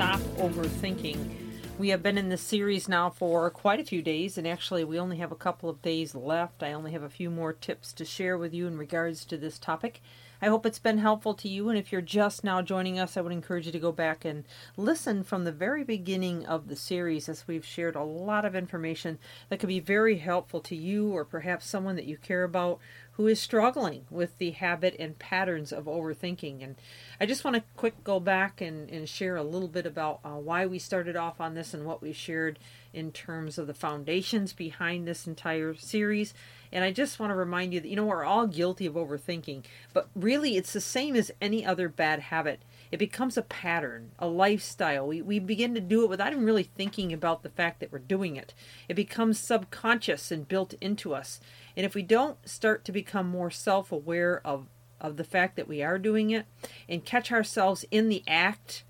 stop overthinking. We have been in this series now for quite a few days, and actually, we only have a couple of days left. I only have a few more tips to share with you in regards to this topic. I hope it's been helpful to you, and if you're just now joining us, I would encourage you to go back and listen from the very beginning of the series as we've shared a lot of information that could be very helpful to you or perhaps someone that you care about who is struggling with the habit and patterns of overthinking. And I just want to quick go back and, and share a little bit about uh, why we started off on this and what we shared in terms of the foundations behind this entire series. And I just want to remind you that, you know, we're all guilty of overthinking, but really it's the same as any other bad habit. It becomes a pattern, a lifestyle. We, we begin to do it without even really thinking about the fact that we're doing it. It becomes subconscious and built into us. And if we don't start to become more self aware of, of the fact that we are doing it and catch ourselves in the act,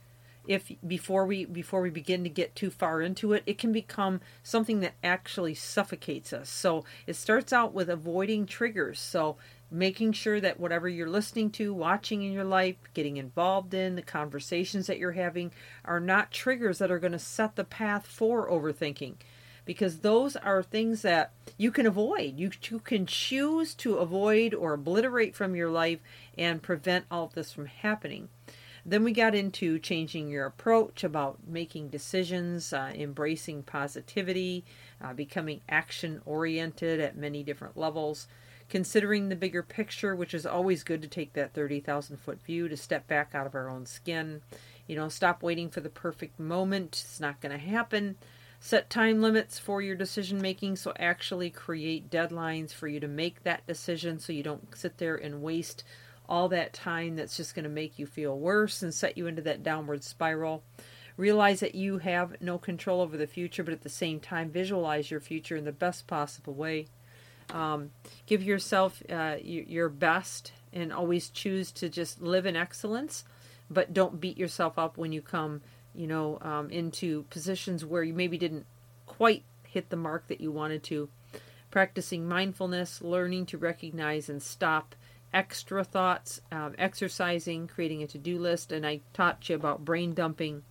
if before we before we begin to get too far into it it can become something that actually suffocates us so it starts out with avoiding triggers so making sure that whatever you're listening to watching in your life getting involved in the conversations that you're having are not triggers that are going to set the path for overthinking because those are things that you can avoid. You, you can choose to avoid or obliterate from your life and prevent all of this from happening. Then we got into changing your approach about making decisions, uh, embracing positivity, uh, becoming action oriented at many different levels, considering the bigger picture, which is always good to take that 30,000 foot view to step back out of our own skin. You know, stop waiting for the perfect moment, it's not going to happen. Set time limits for your decision making, so actually create deadlines for you to make that decision so you don't sit there and waste all that time that's just going to make you feel worse and set you into that downward spiral. Realize that you have no control over the future, but at the same time, visualize your future in the best possible way. Um, give yourself uh, your best and always choose to just live in excellence, but don't beat yourself up when you come you know, um, into positions where you maybe didn't quite hit the mark that you wanted to. Practicing mindfulness, learning to recognize and stop extra thoughts, um, exercising, creating a to do list, and I taught you about brain dumping,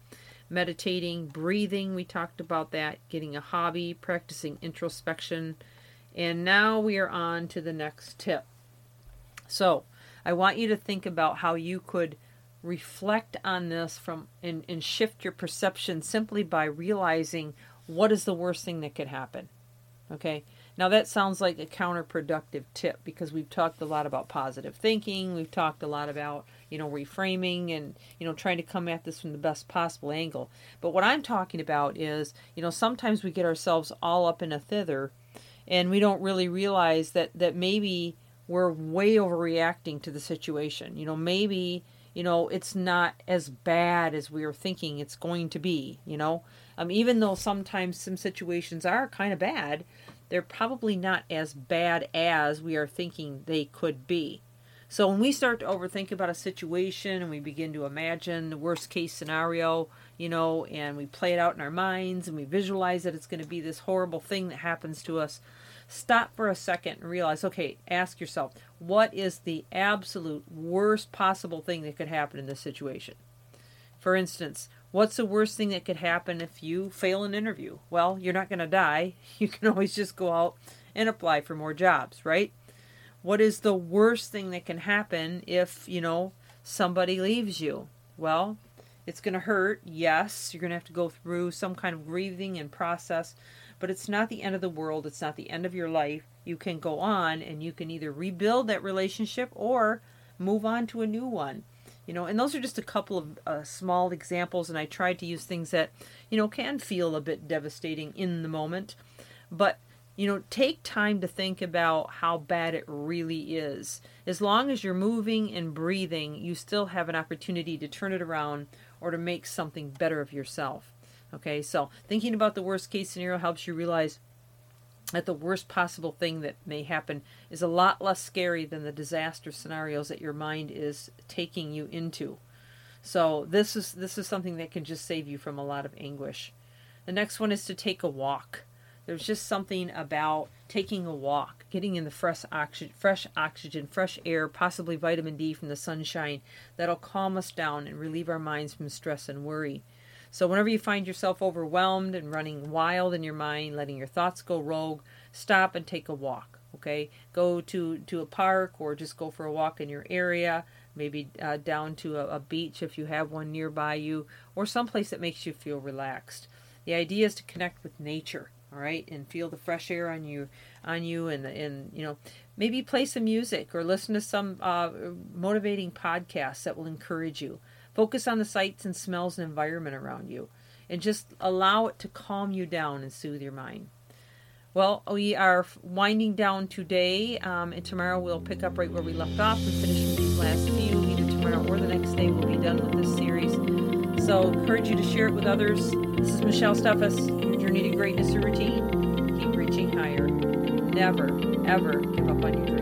meditating, breathing. We talked about that, getting a hobby, practicing introspection. And now we are on to the next tip. So, I want you to think about how you could reflect on this from and, and shift your perception simply by realizing what is the worst thing that could happen. Okay. Now that sounds like a counterproductive tip because we've talked a lot about positive thinking, we've talked a lot about, you know, reframing and, you know, trying to come at this from the best possible angle. But what I'm talking about is, you know, sometimes we get ourselves all up in a thither and we don't really realize that that maybe we're way overreacting to the situation. You know, maybe you know, it's not as bad as we are thinking it's going to be, you know. Um, even though sometimes some situations are kind of bad, they're probably not as bad as we are thinking they could be. So when we start to overthink about a situation and we begin to imagine the worst case scenario, you know, and we play it out in our minds and we visualize that it's going to be this horrible thing that happens to us, stop for a second and realize okay, ask yourself, what is the absolute worst possible thing that could happen in this situation? For instance, what's the worst thing that could happen if you fail an interview? Well, you're not going to die. You can always just go out and apply for more jobs, right? What is the worst thing that can happen if, you know, somebody leaves you? Well, it's going to hurt. Yes, you're going to have to go through some kind of grieving and process, but it's not the end of the world. It's not the end of your life. You can go on and you can either rebuild that relationship or move on to a new one. You know, and those are just a couple of uh, small examples, and I tried to use things that, you know, can feel a bit devastating in the moment. But, you know, take time to think about how bad it really is. As long as you're moving and breathing, you still have an opportunity to turn it around or to make something better of yourself. Okay, so thinking about the worst case scenario helps you realize that the worst possible thing that may happen is a lot less scary than the disaster scenarios that your mind is taking you into. So this is this is something that can just save you from a lot of anguish. The next one is to take a walk. There's just something about taking a walk, getting in the fresh oxygen, fresh oxygen, fresh air, possibly vitamin D from the sunshine that'll calm us down and relieve our minds from stress and worry. So whenever you find yourself overwhelmed and running wild in your mind, letting your thoughts go rogue, stop and take a walk. Okay, go to to a park or just go for a walk in your area. Maybe uh, down to a, a beach if you have one nearby you, or someplace that makes you feel relaxed. The idea is to connect with nature, all right, and feel the fresh air on you, on you, and and you know, maybe play some music or listen to some uh, motivating podcasts that will encourage you. Focus on the sights and smells and environment around you, and just allow it to calm you down and soothe your mind. Well, we are winding down today, um, and tomorrow we'll pick up right where we left off and finish with these last few. Either tomorrow or the next day, we'll be done with this series. So, encourage you to share it with others. This is Michelle Steffes, your journey to greatness and routine. Keep reaching higher. Never, ever give up on your